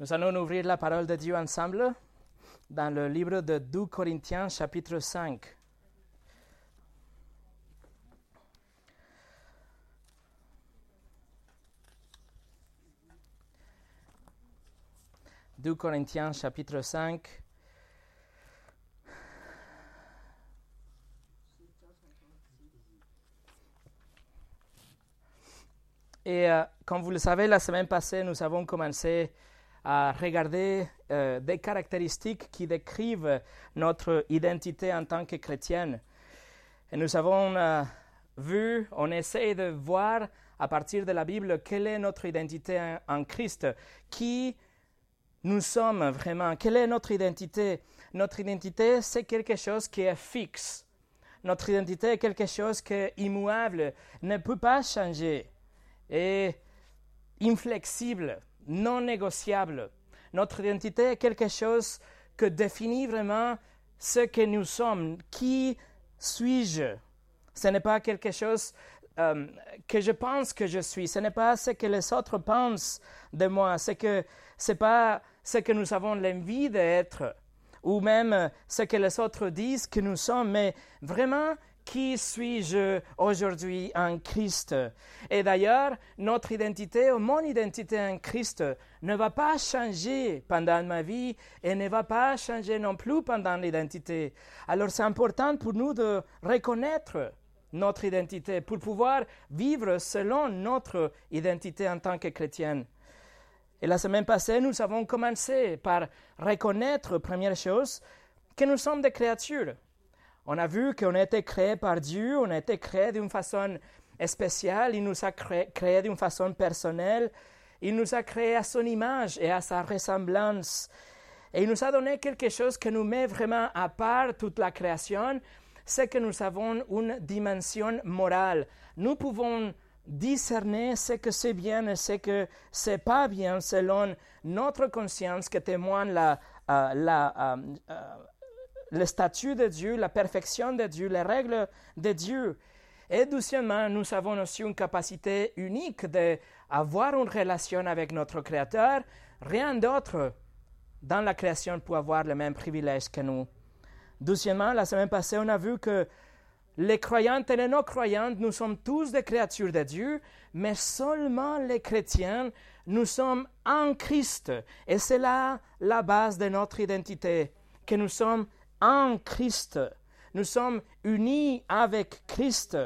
Nous allons ouvrir la parole de Dieu ensemble dans le livre de 2 Corinthiens chapitre 5. « 2 Corinthiens chapitre 5. Et euh, comme vous le savez, la semaine passée, nous avons commencé à regarder euh, des caractéristiques qui décrivent notre identité en tant que chrétienne. Et nous avons euh, vu, on essaie de voir à partir de la Bible quelle est notre identité en, en Christ, qui nous sommes vraiment, quelle est notre identité. Notre identité, c'est quelque chose qui est fixe. Notre identité est quelque chose qui est immuable, ne peut pas changer, et inflexible non négociable. Notre identité est quelque chose que définit vraiment ce que nous sommes. Qui suis-je? Ce n'est pas quelque chose euh, que je pense que je suis. Ce n'est pas ce que les autres pensent de moi. Ce n'est c'est pas ce que nous avons l'envie d'être ou même ce que les autres disent que nous sommes, mais vraiment qui suis-je aujourd'hui en Christ? Et d'ailleurs, notre identité ou mon identité en Christ ne va pas changer pendant ma vie et ne va pas changer non plus pendant l'identité. Alors c'est important pour nous de reconnaître notre identité pour pouvoir vivre selon notre identité en tant que chrétienne. Et la semaine passée, nous avons commencé par reconnaître, première chose, que nous sommes des créatures. On a vu qu'on a été créé par Dieu, on a été créé d'une façon spéciale, il nous a créé, d'une façon personnelle, il nous a créé à son image et à sa ressemblance. Et il nous a donné quelque chose qui nous met vraiment à part toute la création, c'est que nous avons une dimension morale. Nous pouvons discerner ce que c'est bien et ce que c'est pas bien selon notre conscience qui témoigne la, euh, euh, euh, le statut de Dieu, la perfection de Dieu, les règles de Dieu. Et deuxièmement, nous avons aussi une capacité unique d'avoir une relation avec notre Créateur. Rien d'autre dans la création peut avoir le même privilège que nous. Deuxièmement, la semaine passée, on a vu que les croyantes et les non-croyantes, nous sommes tous des créatures de Dieu, mais seulement les chrétiens, nous sommes en Christ. Et c'est là la base de notre identité, que nous sommes en Christ. Nous sommes unis avec Christ.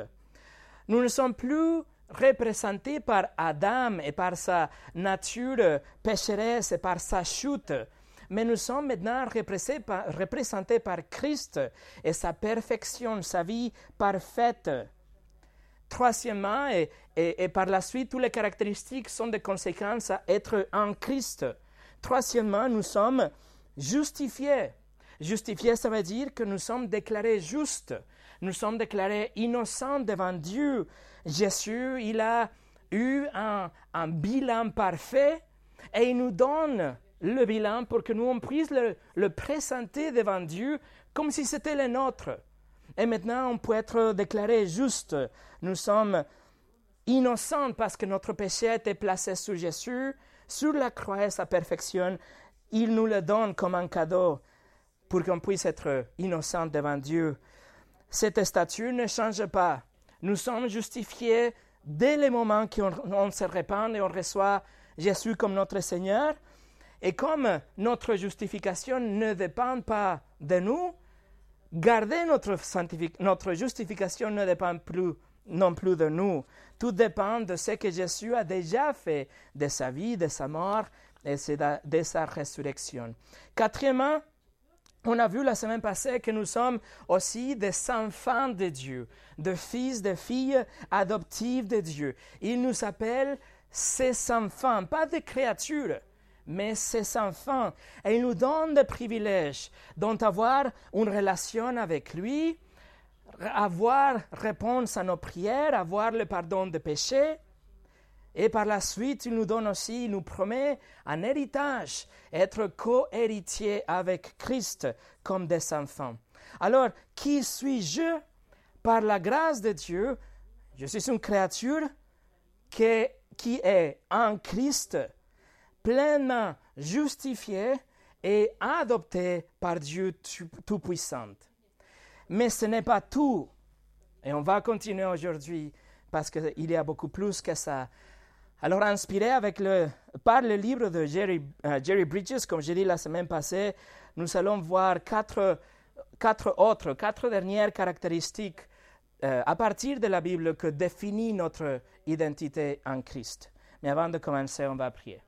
Nous ne sommes plus représentés par Adam et par sa nature pécheresse et par sa chute, mais nous sommes maintenant représentés par, Christ et sa perfection, sa vie parfaite. Troisièmement, et, et, par la suite, toutes les caractéristiques sont des conséquences à être en Christ. Troisièmement, nous sommes justifiés. Justifiés, ça veut dire que nous sommes déclarés justes. Nous sommes déclarés innocents devant Dieu. Jésus, il a eu un, bilan parfait et il nous donne le bilan pour que nous on puisse le, présenter devant Dieu comme si c'était le nôtre. Et maintenant, on peut être déclaré juste. Nous sommes innocents parce que notre péché a été placé sur Jésus, sur la croix et sa perfection. Il nous le donne comme un cadeau pour qu'on puisse être innocent devant Dieu. Cette statut ne change pas. Nous sommes justifiés dès le moment qu'on se répand et on reçoit Jésus comme notre Seigneur. Et comme notre justification ne dépend pas de nous, garder notre, notre justification ne dépend plus non plus de nous. Tout dépend de ce que Jésus a déjà fait de sa vie, de sa mort et de sa résurrection. Quatrièmement, on a vu la semaine passée que nous sommes aussi des enfants de Dieu, de fils, de filles adoptives de Dieu. Il nous appelle ses enfants, pas des créatures, mais ses enfants. Et il nous donne des privilèges, dont avoir une relation avec lui, avoir réponse à nos prières, avoir le pardon des péchés, et par la suite, il nous donne aussi, il nous promet un héritage, être co-héritier avec Christ comme des enfants. Alors, qui suis-je Par la grâce de Dieu, je suis une créature qui, qui est en Christ pleinement justifiés et adoptés par Dieu Tout-Puissant. Mais ce n'est pas tout. Et on va continuer aujourd'hui parce qu'il y a beaucoup plus que ça. Alors, inspiré par le livre de Jerry, euh, Jerry Bridges, comme j'ai dit la semaine passée, nous allons voir quatre, quatre autres, quatre dernières caractéristiques euh, à partir de la Bible que définit notre identité en Christ. Mais avant de commencer, on va prier.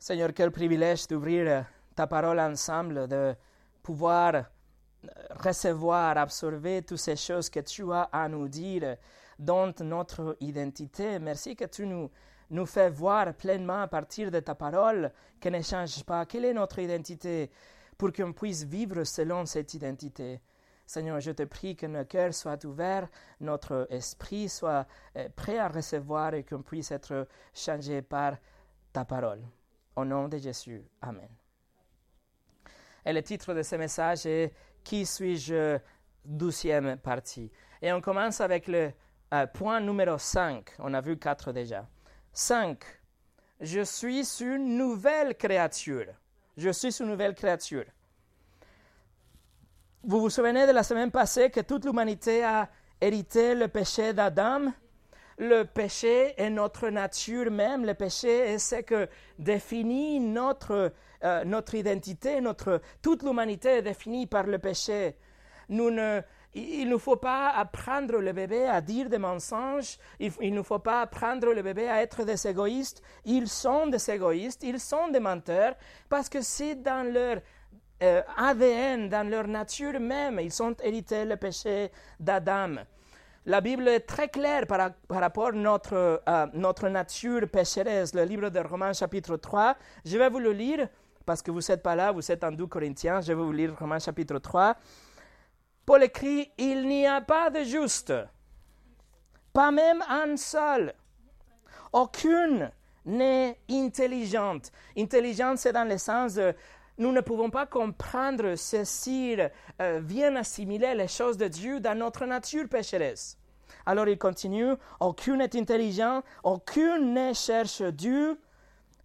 Seigneur, quel privilège d'ouvrir euh, ta parole ensemble, de pouvoir recevoir, absorber toutes ces choses que tu as à nous dire dans notre identité. Merci que tu nous, nous fais voir pleinement à partir de ta parole qu'elle ne change pas. Quelle est notre identité pour qu'on puisse vivre selon cette identité? Seigneur, je te prie que nos cœurs soient ouverts, notre esprit soit euh, prêt à recevoir et qu'on puisse être changé par ta parole. Au nom de Jésus. Amen. Et le titre de ce message est Qui suis-je? Douzième partie. Et on commence avec le euh, point numéro 5, on a vu 4 déjà. 5. Je suis une nouvelle créature. Je suis une nouvelle créature. Vous vous souvenez de la semaine passée que toute l'humanité a hérité le péché d'Adam? Le péché est notre nature même. Le péché est ce que définit notre, euh, notre identité. Notre, toute l'humanité est définie par le péché. Nous ne, il ne faut pas apprendre le bébé à dire des mensonges, il, ne faut pas apprendre le bébé à être des égoïstes. Ils sont des égoïstes, ils sont des menteurs, parce que c'est dans leur euh, ADN, dans leur nature même, ils ont hérité le péché d'Adam. La Bible est très claire par, rapport à notre, euh, notre nature pécheresse. Le livre de Romains chapitre 3, je vais vous le lire, parce que vous n'êtes pas là, vous êtes en 2 Corinthiens, je vais vous lire Romains chapitre 3. Paul écrit, il n'y a pas de juste, pas même un seul. Aucune n'est intelligente. Intelligente, c'est dans le sens nous ne pouvons pas comprendre, saisir, euh, bien assimiler les choses de Dieu dans notre nature pécheresse. Alors il continue, aucune n'est intelligent, aucune ne cherche Dieu,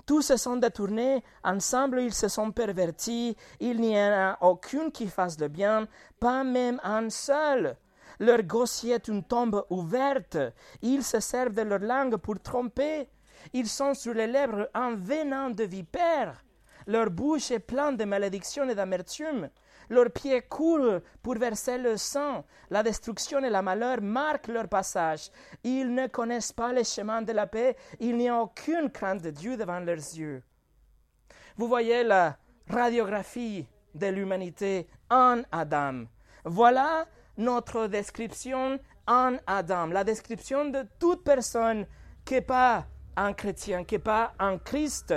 tous se sont détournés, ensemble ils se sont pervertis, il n'y en a aucune qui fasse le bien, pas même un seul. Leur gossier est une tombe ouverte, ils se servent de leur langue pour tromper, ils sont sur les lèvres un venin de vipère, leur bouche est pleine de malédictions et d'amertume, leurs pieds courent pour verser le sang. La destruction et le malheur marquent leur passage. Ils ne connaissent pas les chemins de la paix. Il n'y a aucune crainte de Dieu devant leurs yeux. Vous voyez la radiographie de l'humanité en Adam. Voilà notre description en Adam, la description de toute personne qui n'est pas un chrétien, qui n'est pas un Christ.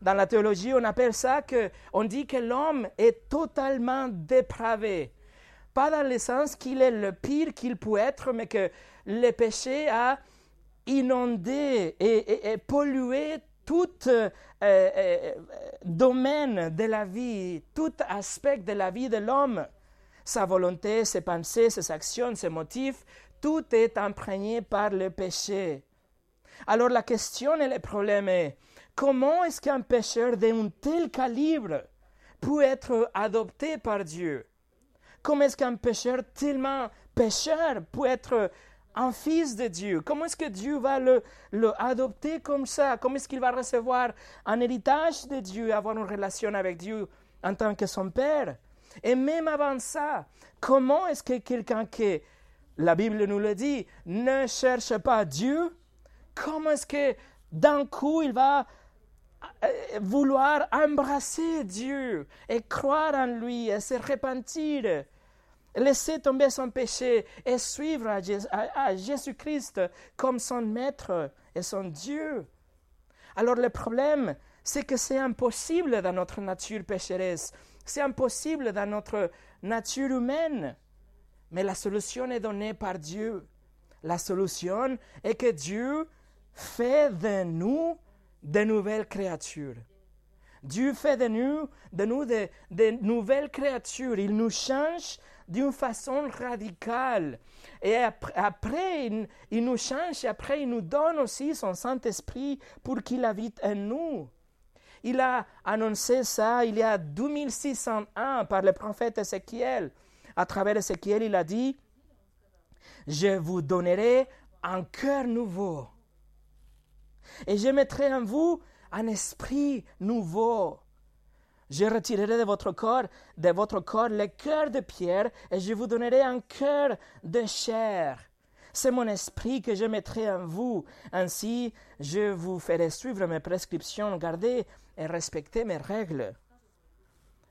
Dans la théologie, on appelle ça que, on dit que l'homme est totalement dépravé. Pas dans le sens qu'il est le pire qu'il peut être, mais que le péché a inondé et, pollué tout euh, euh, domaine de la vie, tout aspect de la vie de l'homme. Sa volonté, ses pensées, ses actions, ses motifs, tout est imprégné par le péché. Alors la question et le problème est, Comment est-ce qu'un pécheur d'un tel calibre peut être adopté par Dieu? Comment est-ce qu'un pécheur tellement pécheur peut être un fils de Dieu? Comment est-ce que Dieu va le, le adopter comme ça? Comment est-ce qu'il va recevoir un héritage de Dieu, avoir une relation avec Dieu en tant que son Père? Et même avant ça, comment est-ce que quelqu'un qui, la Bible nous le dit, ne cherche pas Dieu, comment est-ce que d'un coup il va vouloir embrasser Dieu et croire en lui et se repentir, laisser tomber son péché et suivre à Jésus-Christ comme son maître et son Dieu. Alors le problème, c'est que c'est impossible dans notre nature pécheresse, c'est impossible dans notre nature humaine. Mais la solution est donnée par Dieu. La solution est que Dieu fait de nous de nouvelles créatures. Dieu fait de nous, de, nous de, nouvelles créatures. Il nous change d'une façon radicale. Et après, il, nous change et après, il nous donne aussi son Saint-Esprit pour qu'il habite en nous. Il a annoncé ça il y a 2600 ans par le prophète Ézéchiel. À travers Ézéchiel, il a dit, je vous donnerai un cœur nouveau. Et je mettrai en vous un esprit nouveau. Je retirerai de votre corps, de votre corps le cœur de pierre et je vous donnerai un cœur de chair. C'est mon esprit que je mettrai en vous. Ainsi, je vous ferai suivre mes prescriptions, garder et respecter mes règles.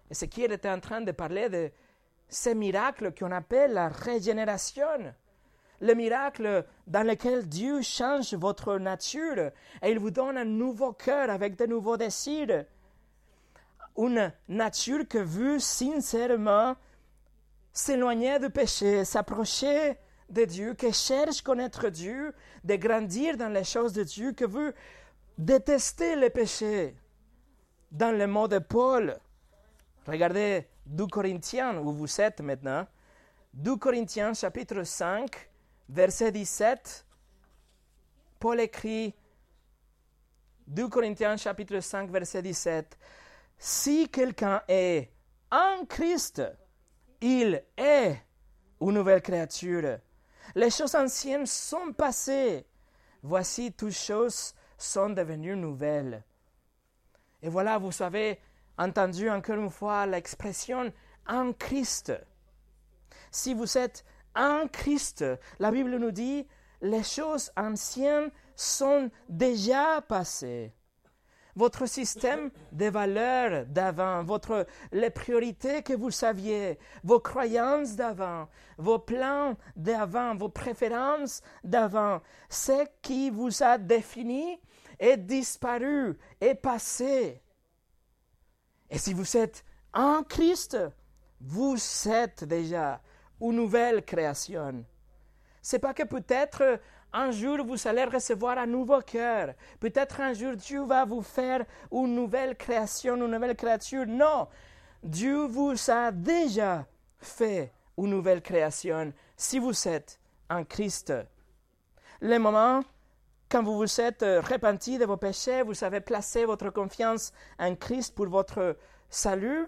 Et ce qui était en train de parler de ces miracles qu'on appelle la régénération le miracle dans lequel Dieu change votre nature et il vous donne un nouveau cœur avec de nouveaux désirs. Une nature que veut sincèrement s'éloigner du péché, s'approcher de Dieu, qui cherche connaître Dieu, de grandir dans les choses de Dieu, que veut détester le péché. Dans le mot de Paul, regardez 2 Corinthiens où vous êtes maintenant. 2 Corinthiens chapitre 5, verset 17, Paul écrit 2 Corinthiens chapitre 5 verset 17, Si quelqu'un est en Christ, il est une nouvelle créature. Les choses anciennes sont passées. Voici, toutes choses sont devenues nouvelles. Et voilà, vous avez entendu encore une fois l'expression en Christ. Si vous êtes en Christ. La Bible nous dit, les choses anciennes sont déjà passées. Votre système de valeurs d'avant, votre, les priorités que vous saviez, vos croyances d'avant, vos plans d'avant, vos préférences d'avant, ce qui vous a défini est disparu, est passé. Et si vous êtes en Christ, vous êtes déjà une nouvelle création. C'est pas que peut-être un jour vous allez recevoir un nouveau cœur. Peut-être un jour Dieu va vous faire une nouvelle création, une nouvelle créature. Non, Dieu vous a déjà fait une nouvelle création si vous êtes en Christ. Le moment quand vous vous êtes repenti de vos péchés, vous avez placé votre confiance en Christ pour votre salut,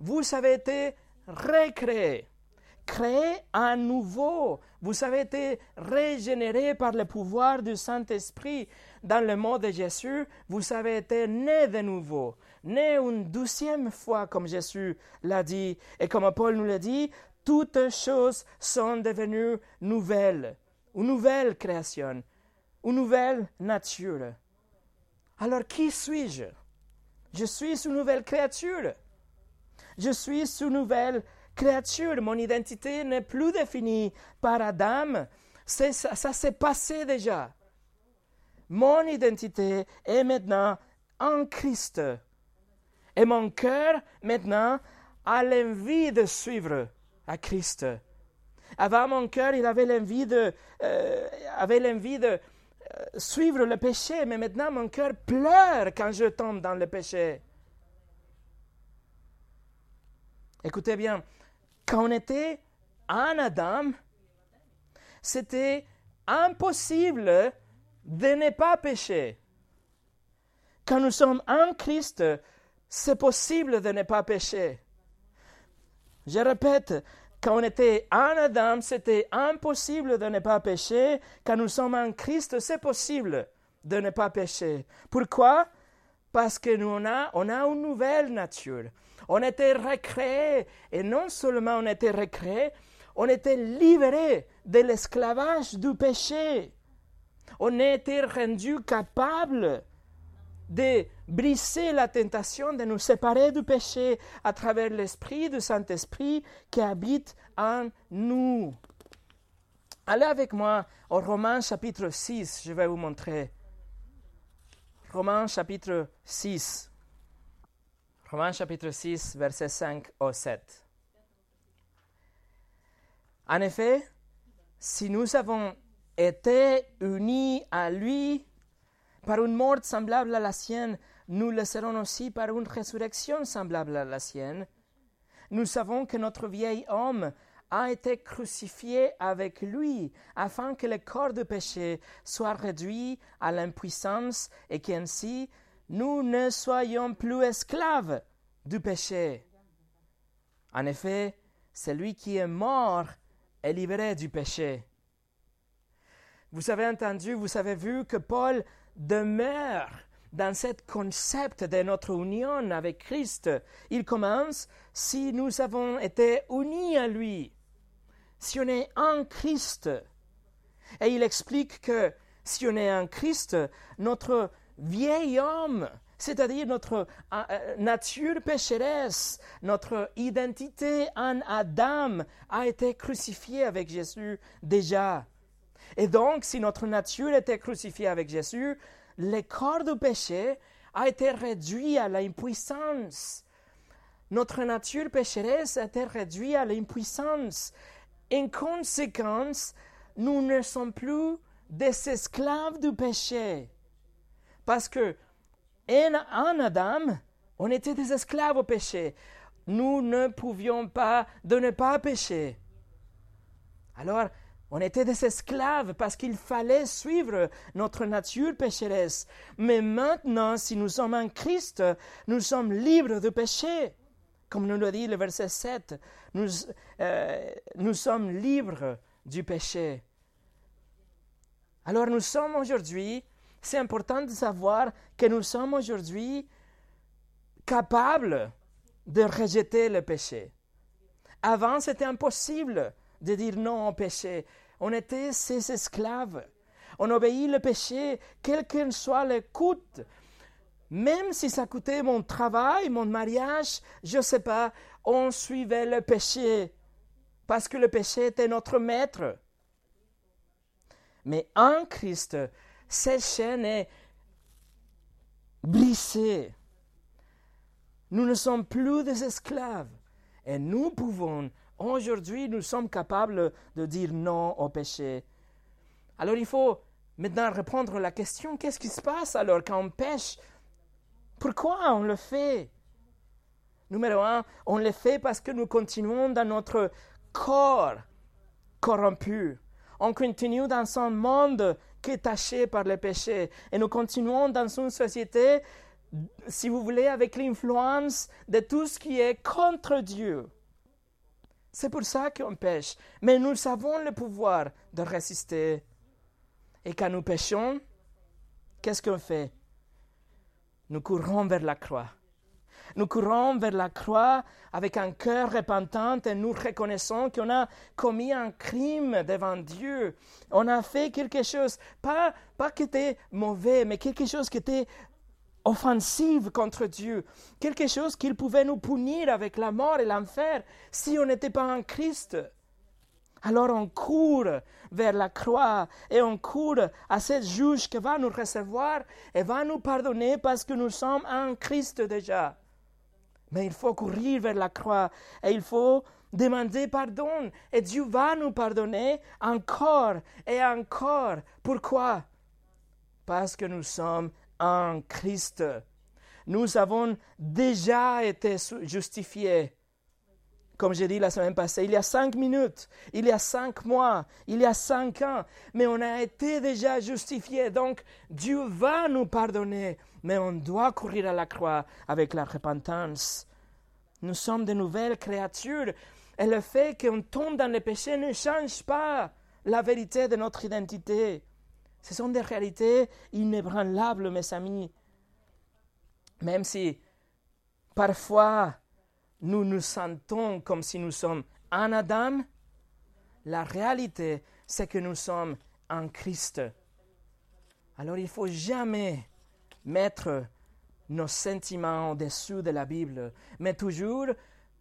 vous avez été recréé créé à nouveau. Vous avez été régénéré par le pouvoir du Saint-Esprit. Dans le mot de Jésus, vous avez été né de nouveau, né une douzième fois, comme Jésus l'a dit. Et comme Paul nous l'a dit, toutes choses sont devenues nouvelles, une nouvelle création, une nouvelle nature. Alors qui suis-je? Je suis une nouvelle créature. Je suis une nouvelle créature. Mon identité n'est plus définie par Adam. Ça, ça s'est passé déjà. Mon identité est maintenant en Christ. Et mon cœur, maintenant, a l'envie de suivre à Christ. Avant, mon cœur, il avait l'envie de, euh, avait l'envie de euh, suivre le péché, mais maintenant, mon cœur pleure quand je tombe dans le péché. Écoutez bien, quand on était en Adam, c'était impossible de ne pas pécher. Quand nous sommes en Christ, c'est possible de ne pas pécher. Je répète, quand on était en Adam, c'était impossible de ne pas pécher. Quand nous sommes en Christ, c'est possible de ne pas pécher. Pourquoi? Parce que nous on on a une nouvelle nature. On était recréé. Et non seulement on était recréé, on était libéré de l'esclavage du péché. On était rendu capable de briser la tentation de nous séparer du péché à travers l'Esprit du Saint-Esprit qui habite en nous. Allez avec moi au Romains chapitre 6, je vais vous montrer. Romains chapitre 6. Romains chapitre 6, verset 5 au 7. En effet, si nous avons été unis à lui par une mort semblable à la sienne, nous le serons aussi par une résurrection semblable à la sienne. Nous savons que notre vieil homme a été crucifié avec lui, afin que le corps du péché soit réduit à l'impuissance et qu'ainsi nous ne soyons plus esclaves du péché. En effet, celui qui est mort est libéré du péché. Vous avez entendu, vous avez vu que Paul demeure dans ce concept de notre union avec Christ. Il commence si nous avons été unis à lui, si on est en Christ. Et il explique que si on est en Christ, notre vieil homme, c'est-à-dire notre euh, euh, nature pécheresse, notre identité en Adam a été crucifiée avec Jésus déjà. Et donc, si notre nature était crucifiée avec Jésus, le corps du péché a été réduit à l'impuissance. Notre nature pécheresse a été réduite à l'impuissance. En conséquence, nous ne sommes plus des esclaves du péché. Parce que en, Adam, on était des esclaves au péché. Nous ne pouvions pas de ne pas pécher. Alors, on était des esclaves parce qu'il fallait suivre notre nature pécheresse. Mais maintenant, si nous sommes en Christ, nous sommes libres de péché. Comme nous le dit le verset 7, nous, euh, nous sommes libres du péché. Alors nous sommes aujourd'hui, c'est important de savoir que nous sommes aujourd'hui capables de rejeter le péché. Avant, c'était impossible de dire non au péché. On était ses esclaves. On obéit le péché, quel que soit le coût. Même si ça coûtait mon travail, mon mariage, je ne sais pas, on suivait le péché parce que le péché était notre maître. Mais en Christ, cette chaîne est brisée. Nous ne sommes plus des esclaves et nous pouvons Aujourd'hui, nous sommes capables de dire non au péché. Alors il faut maintenant répondre à la question, qu'est-ce qui se passe alors quand on pêche? Pourquoi on le fait? Numéro un, on le fait parce que nous continuons dans notre corps corrompu. On continue dans un monde qui est taché par le péché. Et nous continuons dans une société, si vous voulez, avec l'influence de tout ce qui est contre Dieu. C'est pour ça qu'on pêche. Mais nous avons le pouvoir de résister. Et quand nous pêchons, qu'est-ce qu'on fait? Nous courons vers la croix. Nous courons vers la croix avec un cœur repentant et nous reconnaissons qu'on a commis un crime devant Dieu. On a fait quelque chose, pas, pas qui était mauvais, mais quelque chose qui était offensive contre Dieu, quelque chose qu'il pouvait nous punir avec la mort et l'enfer si on n'était pas en Christ. Alors on court vers la croix et on court à ce juge qui va nous recevoir et va nous pardonner parce que nous sommes en Christ déjà. Mais il faut courir vers la croix et il faut demander pardon et Dieu va nous pardonner encore et encore. Pourquoi? Parce que nous sommes en Christ. Nous avons déjà été justifiés. Comme j'ai dit la semaine passée, il y a cinq minutes, il y a cinq mois, il y a cinq ans, mais on a été déjà justifiés. Donc Dieu va nous pardonner, mais on doit courir à la croix avec la repentance. Nous sommes de nouvelles créatures et le fait qu'on tombe dans le péché ne change pas la vérité de notre identité. Ce sont des réalités inébranlables, mes amis. Même si parfois nous nous sentons comme si nous sommes en Adam, la réalité, c'est que nous sommes en Christ. Alors il ne faut jamais mettre nos sentiments au-dessus de la Bible, mais toujours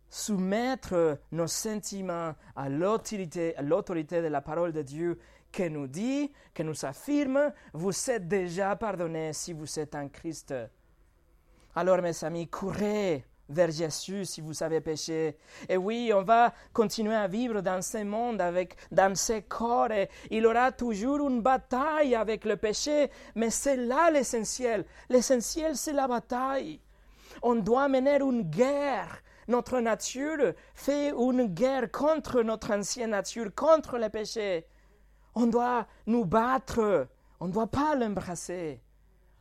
soumettre nos sentiments à l'autorité, de la parole de Dieu qui nous dit, qui nous affirme, vous êtes déjà pardonné si vous êtes en Christ. Alors mes amis, courez vers Jésus si vous avez péché. Et oui, on va continuer à vivre dans ce monde, avec, dans ce corps, et il aura toujours une bataille avec le péché, mais c'est là l'essentiel. L'essentiel, c'est la bataille. On doit mener une guerre notre nature fait une guerre contre notre ancienne nature, contre le péché. On doit nous battre. On ne doit pas l'embrasser.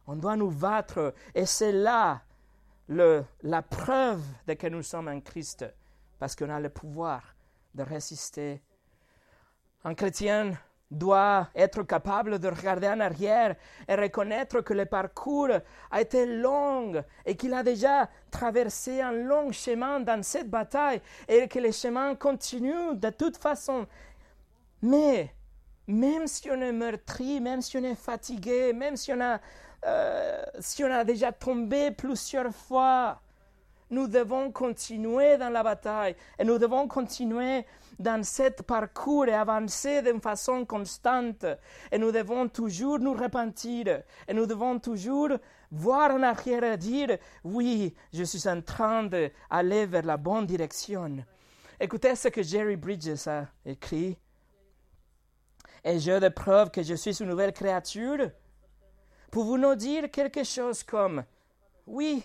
On doit nous battre. Et c'est là le, la preuve de que nous sommes en Christ, parce qu'on a le pouvoir de résister. Un chrétien doit être capable de regarder en arrière et reconnaître que le parcours a été long et qu'il a déjà traversé un long chemin dans cette bataille et que le chemin continue de toute façon. Mais même si on est meurtri, même si on est fatigué, même si on a, euh, si on a déjà tombé plusieurs fois, nous devons continuer dans la bataille et nous devons continuer dans ce parcours et avancer d'une façon constante. Et nous devons toujours nous repentir et nous devons toujours voir en arrière et dire oui, je suis en train d'aller vers la bonne direction. Écoutez ce que Jerry Bridges a écrit. Et j'ai de preuves que je suis une nouvelle créature Pouvons-nous dire quelque chose comme Oui,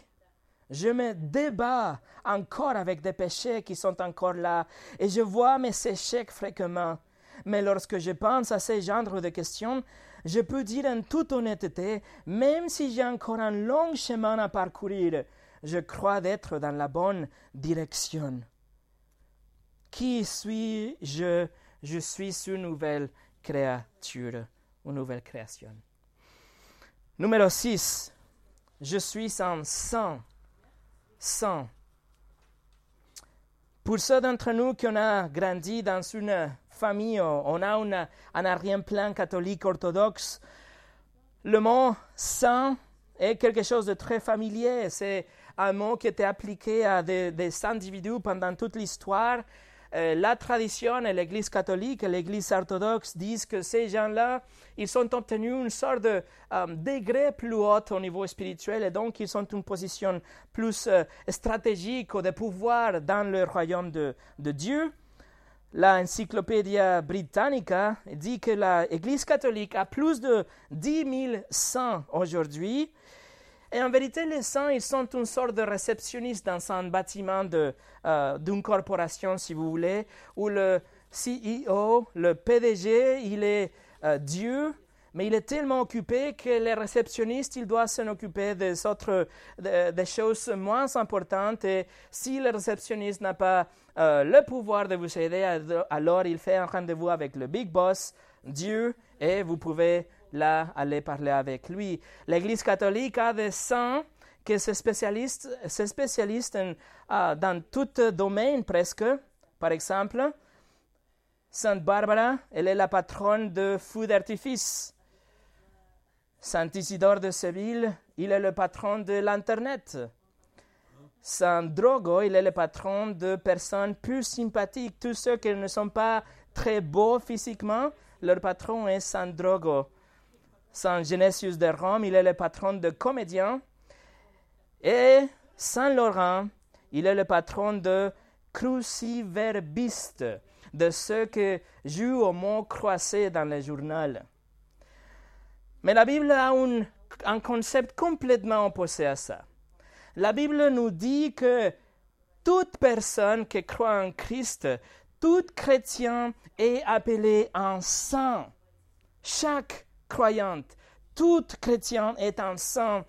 je me débat encore avec des péchés qui sont encore là et je vois mes échecs fréquemment. Mais lorsque je pense à ces genres de questions, je peux dire en toute honnêteté, même si j'ai encore un long chemin à parcourir, je crois d'être dans la bonne direction. Qui suis-je? Je suis une nouvelle créature, une nouvelle création. Numéro 6. Je suis un sang sang. Pour ceux d'entre nous qui ont grandi dans une famille, on a une, un arrière-plan catholique orthodoxe, le mot sang est quelque chose de très familier. C'est un mot qui était appliqué à des, individus pendant toute l'histoire la tradition et l'Église catholique et l'Église orthodoxe disent que ces gens-là, ils ont obtenu une sorte de euh, degré plus haut au niveau spirituel et donc ils ont une position plus euh, stratégique ou de pouvoir dans le royaume de, de Dieu. L'Encyclopédie Britannica dit que l'Église catholique a plus de 10 000 saints aujourd'hui et en vérité, les saints, ils sont une sorte de réceptionnistes dans un bâtiment euh, d'une corporation, si vous voulez, où le CEO, le PDG, il est euh, Dieu, mais il est tellement occupé que les réceptionnistes, il doit s'en occuper des autres, des choses moins importantes. Et si le réceptionniste n'a pas euh, le pouvoir de vous aider, alors il fait un rendez-vous avec le big boss, Dieu, et vous pouvez là aller parler avec lui. L'Église catholique a des saints qui se spécialisent, dans tout domaine presque. Par exemple, Sainte Barbara, elle est la patronne de feux d'artifice. Saint Isidore de Séville, il est le patron de l'Internet. Saint Drogo, il est le patron de personnes plus sympathiques. Tous ceux qui ne sont pas très beaux physiquement, leur patron est Saint Drogo. Saint Genesius de Rome, il est le patron de comédiens. Et Saint Laurent, il est le patron de cruciverbistes, de ceux qui jouent au mot croisé dans le journal. Mais la Bible a un, un concept complètement opposé à ça. La Bible nous dit que toute personne qui croit en Christ, tout chrétien est appelé un saint. Chaque croyante. Tout chrétien est un saint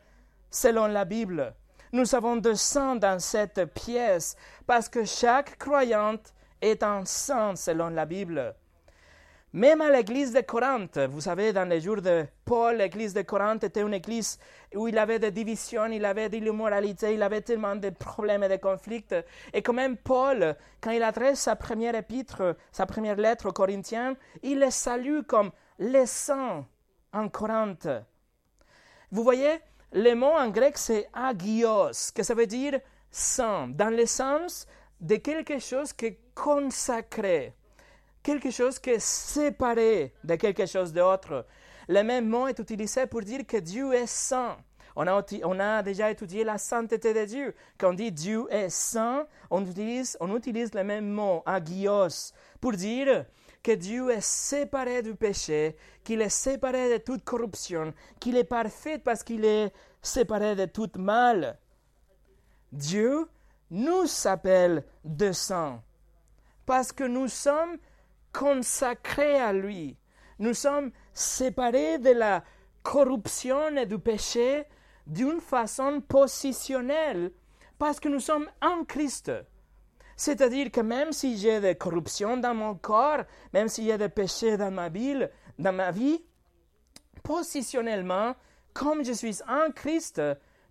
selon la Bible. Nous avons deux saints dans cette pièce parce que chaque croyante est un saint selon la Bible. Même à l'église de Corinthe, vous savez, dans les jours de Paul, l'église de Corinthe était une église où il avait des divisions, il avait de l'immoralité, il avait tellement de problèmes et de conflits. Et quand même, Paul, quand il adresse sa première épître, sa première lettre aux Corinthiens, il les salue comme les saints en Corinthe. Vous voyez, le mot en grec c'est agios, que ça veut dire saint, dans le sens de quelque chose qui est consacré, quelque chose qui est séparé de quelque chose d'autre. Le même mot est utilisé pour dire que Dieu est saint. On a, on a, déjà étudié la sainteté de Dieu. Quand on dit Dieu est saint, on utilise, on utilise le même mot, agios, pour dire que Dieu est séparé du péché, qu'il est séparé de toute corruption, qu'il est parfait parce qu'il est séparé de tout mal. Dieu nous appelle de saints parce que nous sommes consacrés à lui. Nous sommes séparés de la corruption et du péché d'une façon positionnelle parce que nous sommes en Christ. C'est-à-dire que même si j'ai de corruption dans mon corps, même s'il y a des péchés dans ma vie, positionnellement, comme je suis en Christ,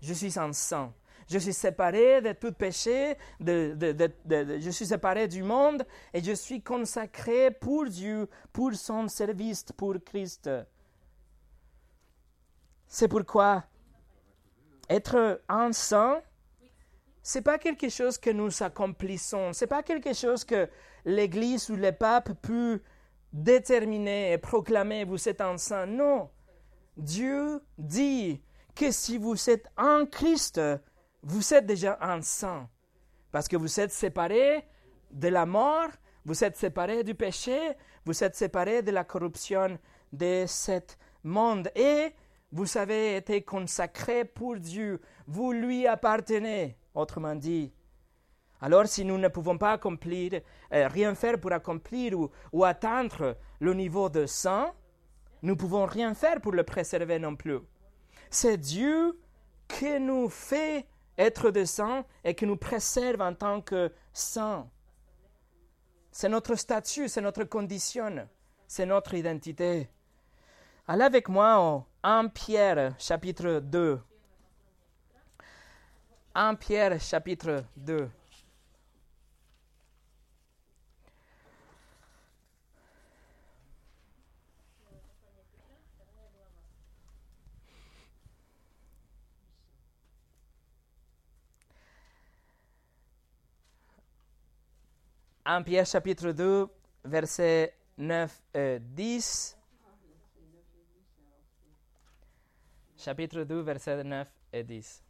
je suis en sang. Je suis séparé de tout péché, je suis séparé du monde et je suis consacré pour Dieu, pour son service, pour Christ. C'est pourquoi être en sang, c'est pas quelque chose que nous accomplissons, c'est pas quelque chose que l'Église ou le pape peut déterminer et proclamer vous êtes en sang. Non, Dieu dit que si vous êtes en Christ, vous êtes déjà en sang, parce que vous êtes séparés de la mort, vous êtes séparés du péché, vous êtes séparés de la corruption de ce monde. Et vous avez été consacrés pour Dieu, vous lui appartenez, autrement dit. Alors si nous ne pouvons pas accomplir, euh, rien faire pour accomplir ou, atteindre le niveau de sang, nous pouvons rien faire pour le préserver non plus. C'est Dieu qui nous fait être de sang et qui nous préserve en tant que sang. C'est notre statut, c'est notre condition, c'est notre identité. Allez avec moi en 1 Pierre chapitre 2. 1 Pierre chapitre 2. 1 Pierre chapitre 2, versets 9 et 10. Chapitre 2, versets 9 et 10.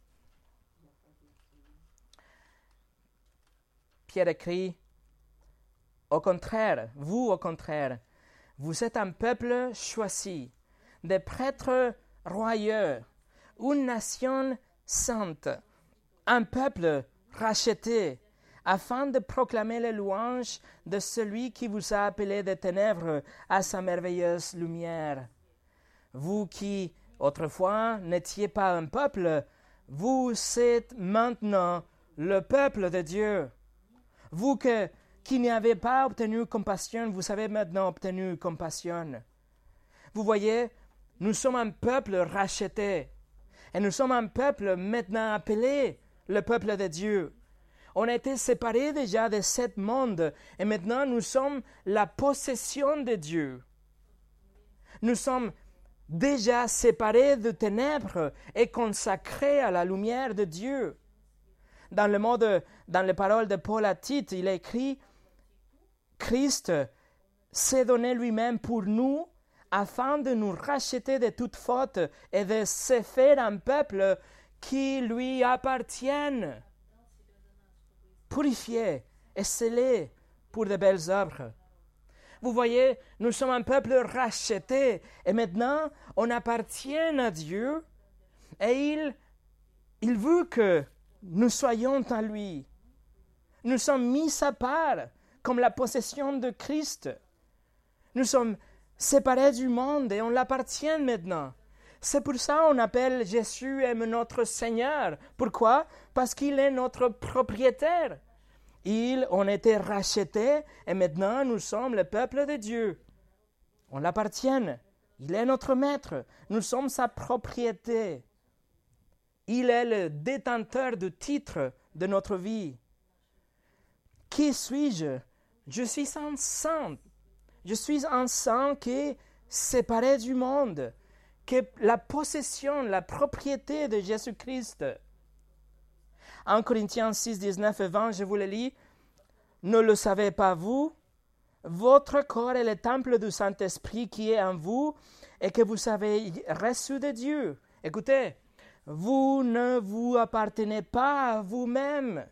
Pierre écrit, Au contraire, vous au contraire, vous êtes un peuple choisi, des prêtres royaux, une nation sainte, un peuple racheté afin de proclamer les louanges de celui qui vous a appelé des ténèbres à sa merveilleuse lumière. Vous qui, autrefois, n'étiez pas un peuple, vous êtes maintenant le peuple de Dieu. Vous qui n'avez pas obtenu compassion, vous avez maintenant obtenu compassion. Vous voyez, nous sommes un peuple racheté. Et nous sommes un peuple maintenant appelé le peuple de Dieu. On a été séparés déjà de ce monde et maintenant nous sommes la possession de Dieu. Nous sommes déjà séparés de ténèbres et consacrés à la lumière de Dieu. Dans le mode, dans les paroles de Paul à Tite, il écrit Christ s'est donné lui-même pour nous afin de nous racheter de toute faute et de se faire un peuple qui lui appartienne purifié et scellé pour de belles œuvres. Vous voyez, nous sommes un peuple racheté et maintenant on appartient à Dieu et il, il veut que nous soyons en lui. Nous sommes mis à part comme la possession de Christ. Nous sommes séparés du monde et on l'appartient maintenant. C'est pour ça qu'on appelle Jésus notre Seigneur. Pourquoi? Parce qu'il est notre propriétaire. Il, on était rachetés et maintenant nous sommes le peuple de Dieu. On l'appartient. Il est notre maître. Nous sommes sa propriété. Il est le détenteur du titre de notre vie. Qui suis-je? Je suis un saint. Je suis un saint qui est séparé du monde que la possession, la propriété de Jésus-Christ. En Corinthiens 6, 19 et 20, je vous le lis. Ne le savez pas vous? Votre corps est le temple du Saint-Esprit qui est en vous et que vous avez reçu de Dieu. Écoutez, vous ne vous appartenez pas à vous-même,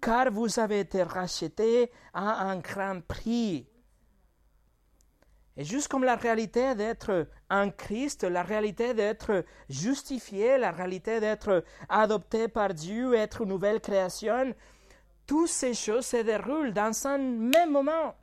car vous avez été racheté à un grand prix. Et juste comme la réalité d'être en Christ, la réalité d'être justifié, la réalité d'être adopté par Dieu, être une nouvelle création, toutes ces choses se déroulent dans un même moment.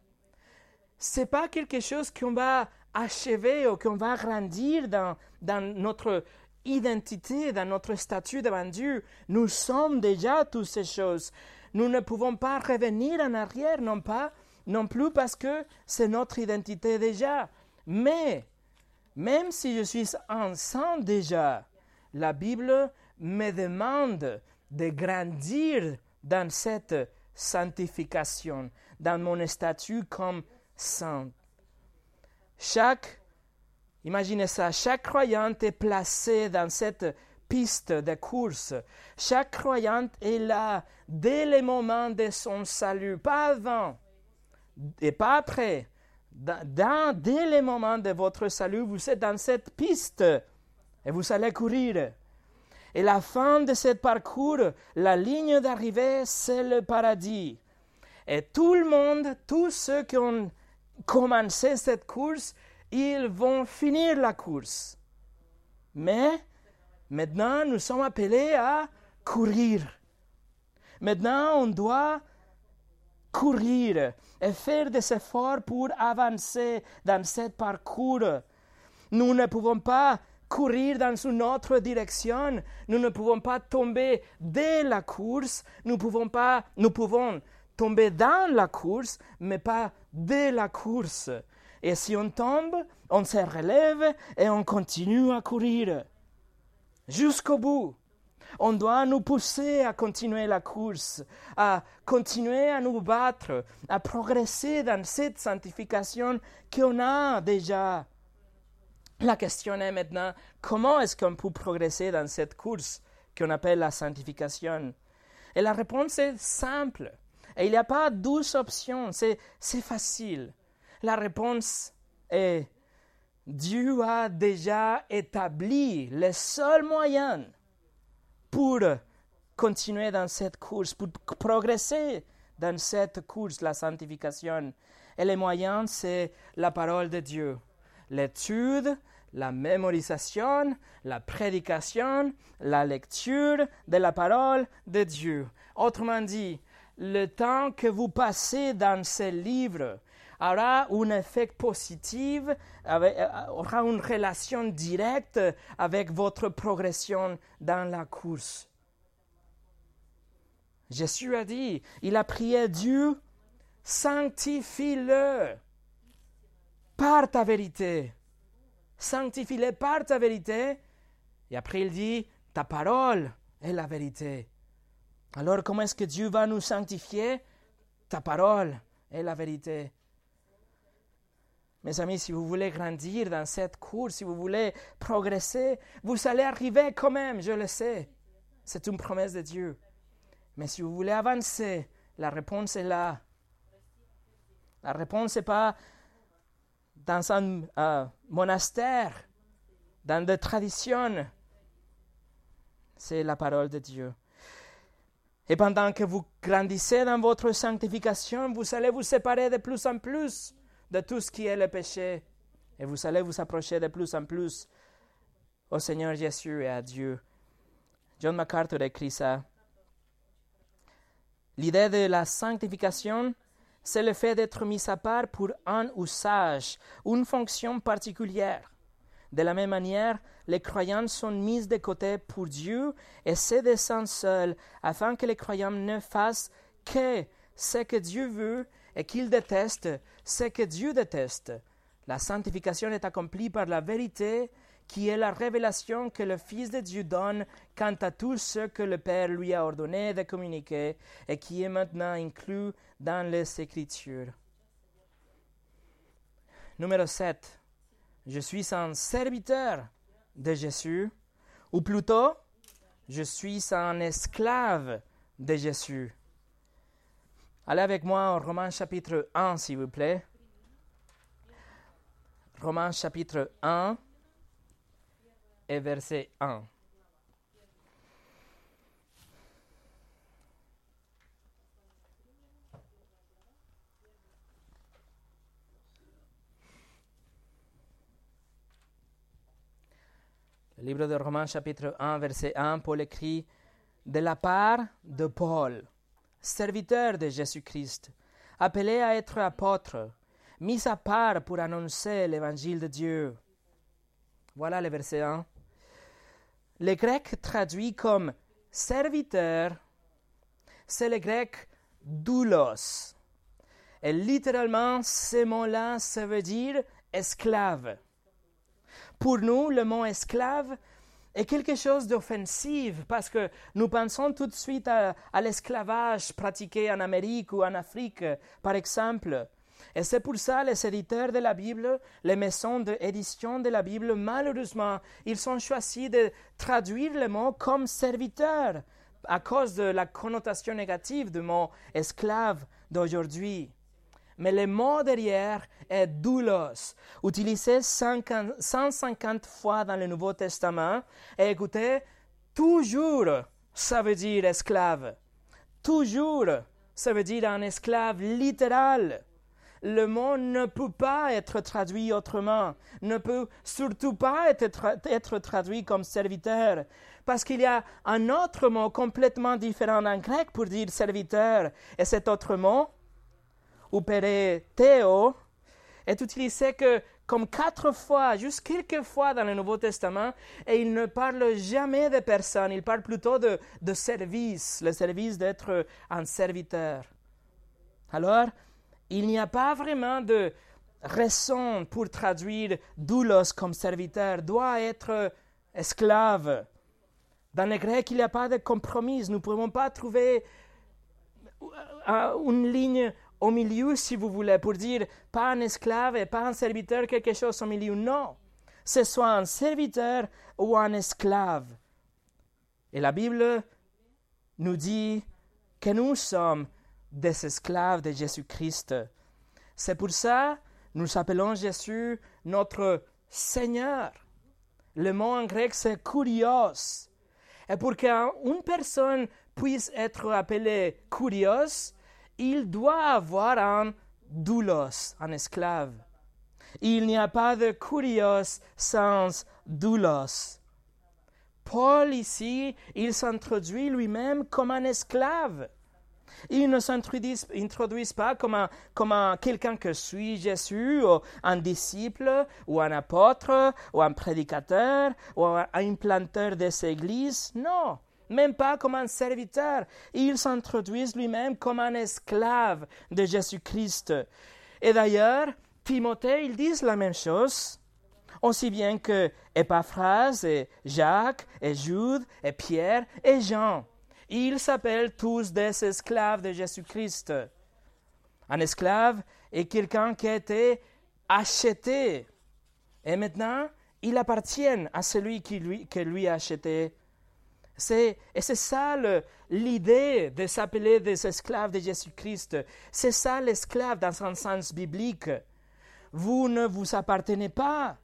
C'est pas quelque chose qu'on va achever ou qu'on va grandir dans, dans notre identité, dans notre statut devant Dieu. Nous sommes déjà toutes ces choses. Nous ne pouvons pas revenir en arrière, non pas, non plus parce que c'est notre identité déjà. Mais, même si je suis enceinte déjà, la Bible me demande de grandir dans cette sanctification, dans mon statut comme saint. Chaque, imaginez ça, chaque croyante est placée dans cette piste de course. Chaque croyante est là dès le moment de son salut, pas avant et pas après. Dès le moment de votre salut, vous êtes dans cette piste et vous allez courir. Et la fin de ce parcours, la ligne d'arrivée, c'est le paradis. Et tout le monde, tous ceux qui ont commencé cette course, ils vont finir la course. Mais maintenant, nous sommes appelés à courir. Maintenant, on doit courir et faire des efforts pour avancer dans ce parcours. Nous ne pouvons pas courir dans une autre direction. Nous ne pouvons pas tomber dès la course. Nous, pouvons pas, nous pouvons tomber dans la course, mais pas dès la course. Et si on tombe, on se relève et on continue à courir jusqu'au bout. On doit nous pousser à continuer la course, à continuer à nous battre, à progresser dans cette sanctification qu'on a déjà. La question est maintenant, comment est-ce qu'on peut progresser dans cette course qu'on appelle la sanctification? Et la réponse est simple. Et il n'y a pas douze options, c'est, facile. La réponse est Dieu a déjà établi le seul moyen pour continuer dans cette course, pour progresser dans cette course, la sanctification. Et les moyens, c'est la parole de Dieu l'étude, la mémorisation, la prédication, la lecture de la parole de Dieu. Autrement dit, le temps que vous passez dans ces livres aura un effet positif, euh, aura une relation directe avec votre progression dans la course. Jésus a dit, il a prié Dieu, sanctifie-le par ta vérité. Sanctifie-les par ta vérité. Et après, il dit, ta parole est la vérité. Alors, comment est-ce que Dieu va nous sanctifier? Ta parole est la vérité. Mes amis, si vous voulez grandir dans cette course, si vous voulez progresser, vous allez arriver quand même, je le sais. C'est une promesse de Dieu. Mais si vous voulez avancer, la réponse est là. La réponse n'est pas dans un euh, monastère, dans des traditions. C'est la parole de Dieu. Et pendant que vous grandissez dans votre sanctification, vous allez vous séparer de plus en plus de tout ce qui est le péché. Et vous allez vous approcher de plus en plus au Seigneur Jésus et à Dieu. John MacArthur écrit ça. L'idée de la sanctification c'est le fait d'être mis à part pour un usage, une fonction particulière. De la même manière, les croyants sont mis de côté pour Dieu et ses desseins seuls, afin que les croyants ne fassent que ce que Dieu veut et qu'ils détestent ce que Dieu déteste. La sanctification est accomplie par la vérité qui est la révélation que le Fils de Dieu donne quant à tout ce que le Père lui a ordonné de communiquer et qui est maintenant inclus dans les Écritures. Numéro 7. Je suis un serviteur de Jésus, ou plutôt, je suis un esclave de Jésus. Allez avec moi en Romains chapitre 1, s'il vous plaît. Romains chapitre 1 et verset 1. Le livre de Romains chapitre 1 verset 1, Paul écrit De la part de Paul, serviteurs de Jésus-Christ, appelés à être apôtres, mis à part pour annoncer l'évangile de Dieu. Voilà le verset 1. Le grec traduit comme serviteur, c'est le grec doulos. Et littéralement, ce mot-là, ça veut dire esclave. Pour nous, le mot esclave est quelque chose d'offensif parce que nous pensons tout de suite à, à l'esclavage pratiqué en Amérique ou en Afrique, par exemple. Et c'est pour ça les éditeurs de la Bible, les maisons d'édition de la Bible, malheureusement, ils ont choisi de traduire le mot comme serviteur à cause de la connotation négative du mot esclave d'aujourd'hui. Mais le mot derrière est doulos, utilisé 150 fois dans le Nouveau Testament. Et écoutez, toujours, ça veut dire esclave. Toujours, ça veut dire un esclave littéral le mot ne peut pas être traduit autrement, ne peut surtout pas être, traduit comme serviteur, parce qu'il y a un autre mot complètement différent en grec pour dire serviteur, et cet autre mot, théo, est utilisé que comme quatre fois, juste quelques fois dans le Nouveau Testament, et il ne parle jamais de personne, il parle plutôt de, de service, le service d'être un serviteur. Alors, il n'y a pas vraiment de raison pour traduire doulos comme serviteur, doit être esclave. Dans le grec, il n'y a pas de compromis. Nous ne pouvons pas trouver euh, une ligne au milieu, si vous voulez, pour dire pas un esclave et pas un serviteur, quelque chose au milieu. Non, ce soit un serviteur ou un esclave. Et la Bible nous dit que nous sommes des esclaves de Jésus-Christ. C'est pour ça nous appelons Jésus notre Seigneur. Le mot en grec c'est kurios. Et pour qu'une personne puisse être appelée kurios, il doit avoir un doulos, un esclave. Il n'y a pas de kurios sans doulos. Paul ici, il s'introduit lui-même comme un esclave. Ils ne s'introduisent pas comme, comme quelqu'un que suit Jésus, ou un disciple, ou un apôtre, ou un prédicateur, ou un implanteur des églises. Non, même pas comme un serviteur. Ils s'introduisent lui-même comme un esclave de Jésus-Christ. Et d'ailleurs, Timothée, ils disent la même chose aussi bien que Epaphrase et Jacques et Jude et Pierre et Jean. Ils s'appellent tous des esclaves de Jésus-Christ. Un esclave est quelqu'un qui a été acheté. Et maintenant, il appartient à celui qui lui, lui a acheté. C'est, et c'est ça l'idée de s'appeler des esclaves de Jésus-Christ. C'est ça l'esclave dans un sens biblique. Vous ne vous appartenez pas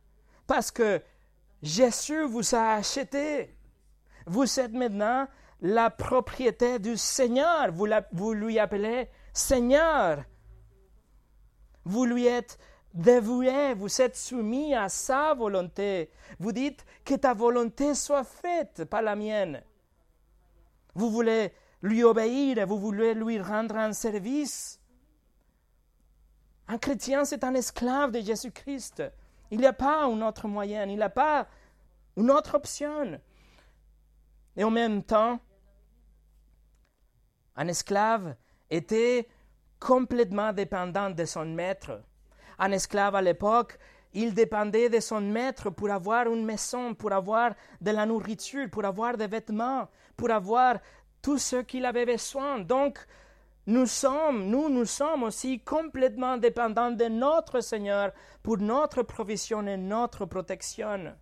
parce que Jésus vous a acheté. Vous êtes maintenant la propriété du Seigneur. Vous, lui appelez Seigneur. Vous lui êtes dévoué, vous êtes soumis à sa volonté. Vous dites que ta volonté soit faite, pas la mienne. Vous voulez lui obéir, vous voulez lui rendre un service. Un chrétien, c'est un esclave de Jésus-Christ. Il n'y a pas un autre moyen, il n'y a pas une autre option. Et en même temps, un esclave était complètement dépendant de son maître. Un esclave à l'époque, il dépendait de son maître pour avoir une maison, pour avoir de la nourriture, pour avoir des vêtements, pour avoir tout ce qu'il avait besoin. Donc, nous sommes, nous, nous sommes aussi complètement dépendants de notre Seigneur pour notre provision et notre protection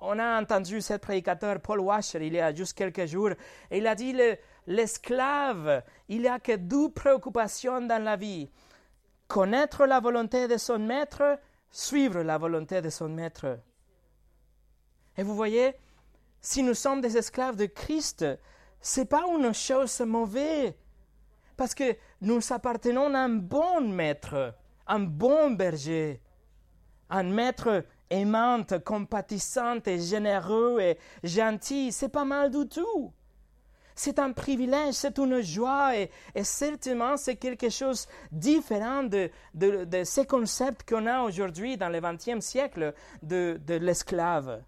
on a entendu ce prédicateur Paul Washer il y a juste quelques jours, et il a dit l'esclave, il n'y a que deux préoccupations dans la vie. Connaître la volonté de son maître, suivre la volonté de son maître. Et vous voyez, si nous sommes des esclaves de Christ, c'est pas une chose mauvaise, parce que nous appartenons à un bon maître, un bon berger, un maître aimante, compatissante et généreux et gentil, c'est pas mal du tout. C'est un privilège, c'est une joie et, certainement c'est quelque chose de différent de, de, ces concepts qu'on a aujourd'hui dans le XXe siècle de, de l'esclave.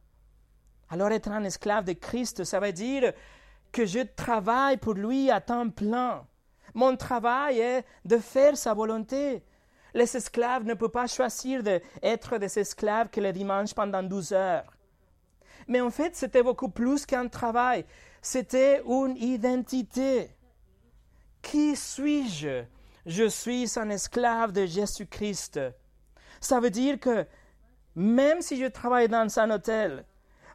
Alors être un esclave de Christ, ça veut dire que je travaille pour lui à temps plein. Mon travail est de faire sa volonté. Les esclaves ne peuvent pas choisir d'être des esclaves que le dimanche pendant 12 heures. Mais en fait, c'était beaucoup plus qu'un travail. C'était une identité. Qui suis-je? Je suis un esclave de Jésus-Christ. Ça veut dire que même si je travaille dans un hôtel,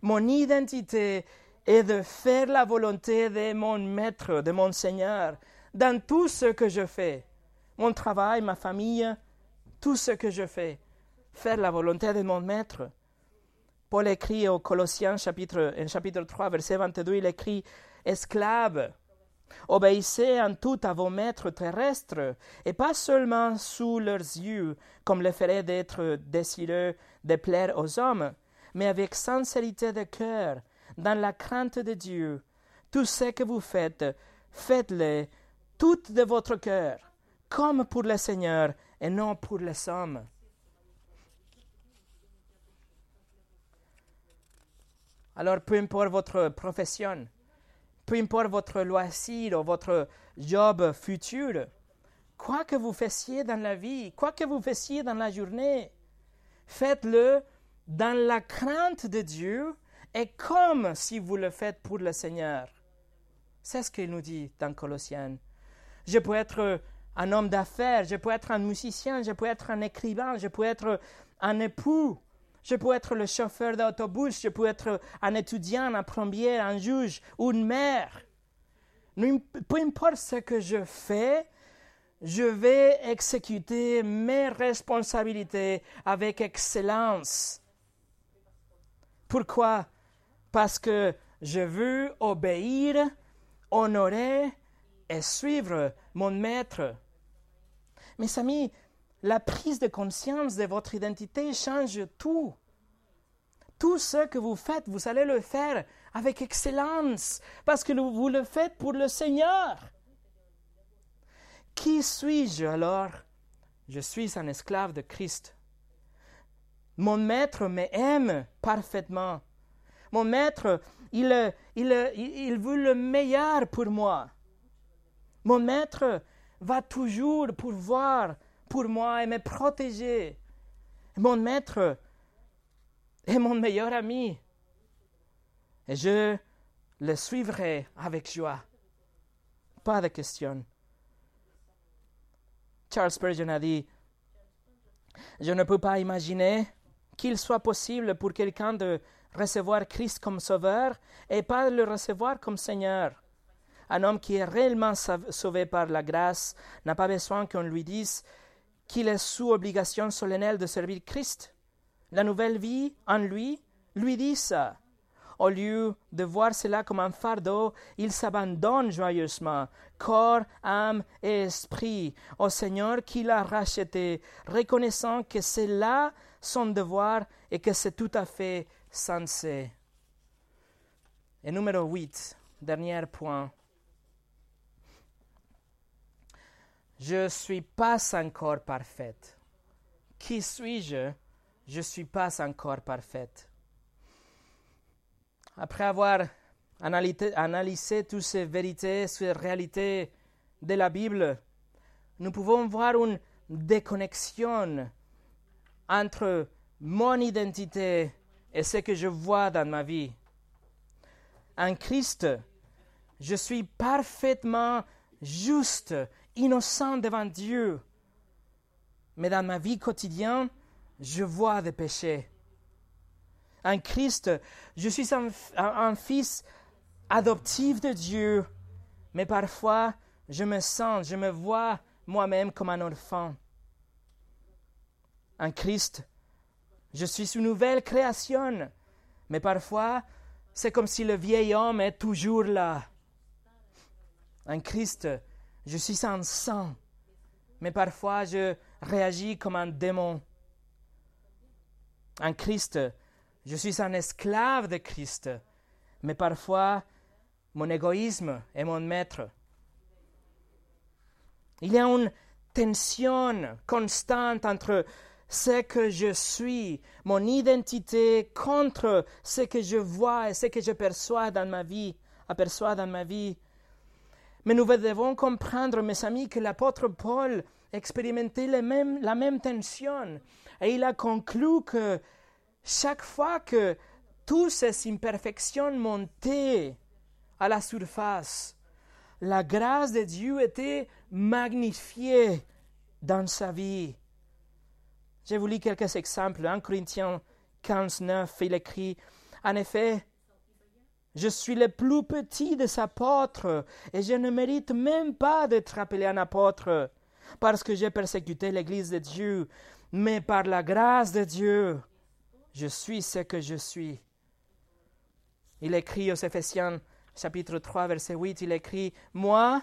mon identité est de faire la volonté de mon maître, de mon Seigneur, dans tout ce que je fais. Mon travail, ma famille, tout ce que je fais. Faire la volonté de mon maître. Paul écrit au Colossiens chapitre, en chapitre 3, verset 22, il écrit Esclaves, obéissez en tout à vos maîtres terrestres, et pas seulement sous leurs yeux, comme le ferait d'être désireux de plaire aux hommes, mais avec sincérité de cœur, dans la crainte de Dieu. Tout ce que vous faites, faites-le tout de votre cœur, comme pour le Seigneur et non pour les hommes. Alors, peu importe votre profession, peu importe votre loisir ou votre job futur, quoi que vous fassiez dans la vie, quoi que vous fassiez dans la journée, faites-le dans la crainte de Dieu et comme si vous le faites pour le Seigneur. C'est ce qu'il nous dit dans Colossiens. Je peux être un homme d'affaires, je peux être un musicien, je peux être un écrivain, je peux être un époux, je peux être le chauffeur d'autobus, je peux être un étudiant, un plombier, un juge ou une mère. Peu importe ce que je fais, je vais exécuter mes responsabilités avec excellence. Pourquoi? Parce que je veux obéir, honorer et suivre mon maître. Mes amis, la prise de conscience de votre identité change tout. Tout ce que vous faites, vous allez le faire avec excellence, parce que vous le faites pour le Seigneur. Qui suis-je alors? Je suis un esclave de Christ. Mon maître m'aime parfaitement. Mon maître, il, il, il veut le meilleur pour moi. Mon maître va toujours pourvoir pour moi et me protéger. Mon maître est mon meilleur ami. Et je le suivrai avec joie. Pas de question. Charles Spurgeon a dit, je ne peux pas imaginer qu'il soit possible pour quelqu'un de recevoir Christ comme sauveur et pas le recevoir comme Seigneur. Un homme qui est réellement sauvé par la grâce n'a pas besoin qu'on lui dise qu'il est sous obligation solennelle de servir Christ. La nouvelle vie en lui lui dit ça. Au lieu de voir cela comme un fardeau, il s'abandonne joyeusement, corps, âme et esprit, au Seigneur qui l'a racheté, reconnaissant que c'est là son devoir et que c'est tout à fait sensé. Et numéro 8, dernier point. Je ne suis pas encore parfaite. Qui suis-je? Je ne suis pas encore parfaite. Après avoir analysé, analysé toutes ces vérités, ces réalités de la Bible, nous pouvons voir une déconnexion entre mon identité et ce que je vois dans ma vie. En Christ, je suis parfaitement juste innocent devant Dieu. Mais dans ma vie quotidienne, je vois des péchés. En Christ, je suis un, fils adoptif de Dieu, mais parfois je me sens, je me vois moi-même comme un enfant. En Christ, je suis une nouvelle création, mais parfois c'est comme si le vieil homme est toujours là. En Christ, je suis un saint, mais parfois je réagis comme un démon. En Christ, je suis un esclave de Christ, mais parfois mon égoïsme est mon maître. Il y a une tension constante entre ce que je suis, mon identité, contre ce que je vois et ce que je perçois dans ma vie, aperçois dans ma vie. Mais nous devons comprendre, mes amis, que l'apôtre Paul expérimentait la même tension. Et il a conclu que chaque fois que toutes ces imperfections montaient à la surface, la grâce de Dieu était magnifiée dans sa vie. Je vous lis quelques exemples. En Corinthiens 15, 9, il écrit En effet, je suis le plus petit des apôtres et je ne mérite même pas d'être appelé un apôtre parce que j'ai persécuté l'Église de Dieu. Mais par la grâce de Dieu, je suis ce que je suis. Il écrit aux Éphésiens chapitre 3 verset 8, il écrit Moi,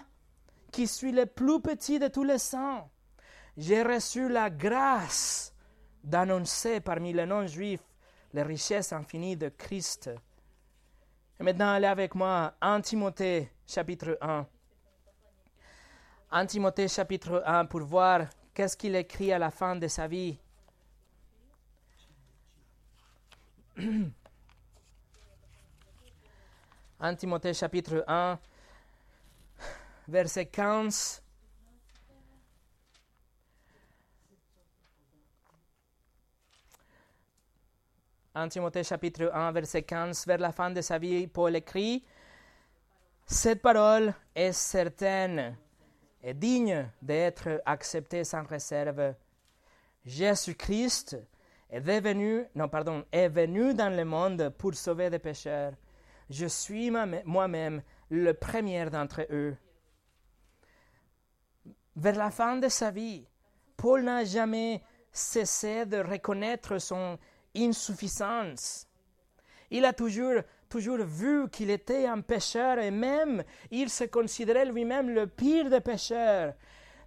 qui suis le plus petit de tous les saints, j'ai reçu la grâce d'annoncer parmi les non-juifs les richesses infinies de Christ et maintenant, allez avec moi en Timothée chapitre 1. En Timothée chapitre 1 pour voir qu'est-ce qu'il écrit à la fin de sa vie. en Timothée chapitre 1, verset 15 en Timothée chapitre 1, verset 15, vers la fin de sa vie, Paul écrit, Cette parole est certaine et digne d'être acceptée sans réserve. Jésus-Christ est devenu, non pardon, est venu dans le monde pour sauver des pécheurs. Je suis moi-même le premier d'entre eux. Vers la fin de sa vie, Paul n'a jamais cessé de reconnaître son insuffisance. Il a toujours, toujours vu qu'il était un pécheur et même il se considérait lui-même le pire des pécheurs.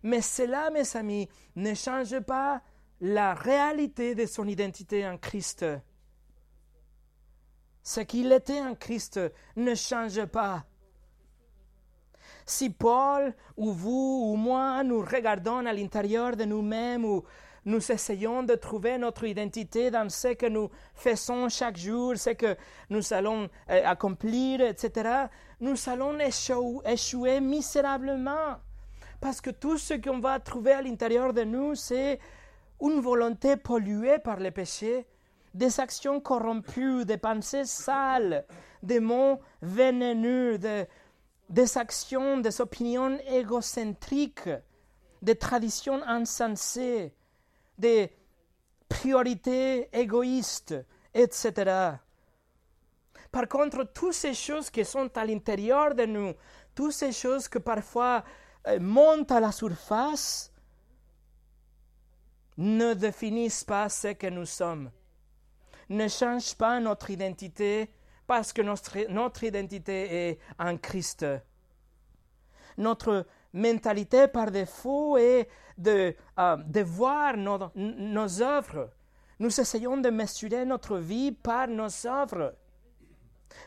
Mais cela, mes amis, ne change pas la réalité de son identité en Christ. Ce qu'il était en Christ ne change pas. Si Paul ou vous ou moi nous regardons à l'intérieur de nous-mêmes ou nous essayons de trouver notre identité dans ce que nous faisons chaque jour, ce que nous allons euh, accomplir, etc., nous allons échouer, misérablement. Parce que tout ce qu'on va trouver à l'intérieur de nous, c'est une volonté polluée par le péché, des actions corrompues, des pensées sales, des mots vénéneux, des actions, des opinions égocentriques, des traditions insensées, des priorités égoïstes, etc. Par contre, toutes ces choses qui sont à l'intérieur de nous, toutes ces choses que parfois euh, montent à la surface, ne définissent pas ce que nous sommes, ne changent pas notre identité parce que notre, notre identité est en Christ. Notre mentalité par défaut est de, euh, de voir nos, nos œuvres. Nous essayons de mesurer notre vie par nos œuvres.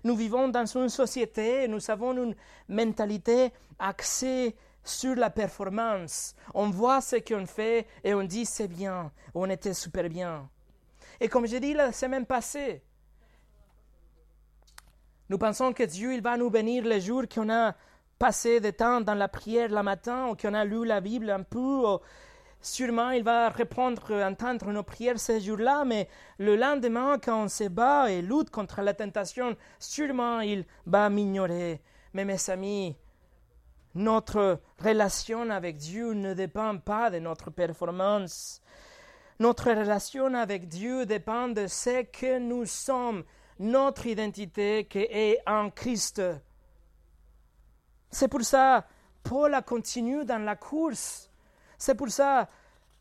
Nous vivons dans une société, nous avons une mentalité axée sur la performance. On voit ce qu'on fait et on dit c'est bien, on était super bien. Et comme j'ai dit la semaine passée, nous pensons que Dieu il va nous bénir les jours qu'on a passé de temps dans la prière le matin ou qu'on a lu la Bible un peu, sûrement il va répondre, entendre nos prières ces jours-là, mais le lendemain, quand on se bat et lutte contre la tentation, sûrement il va m'ignorer. Mais mes amis, notre relation avec Dieu ne dépend pas de notre performance. Notre relation avec Dieu dépend de ce que nous sommes, notre identité qui est en Christ. C'est pour ça Paul a continué dans la course. C'est pour ça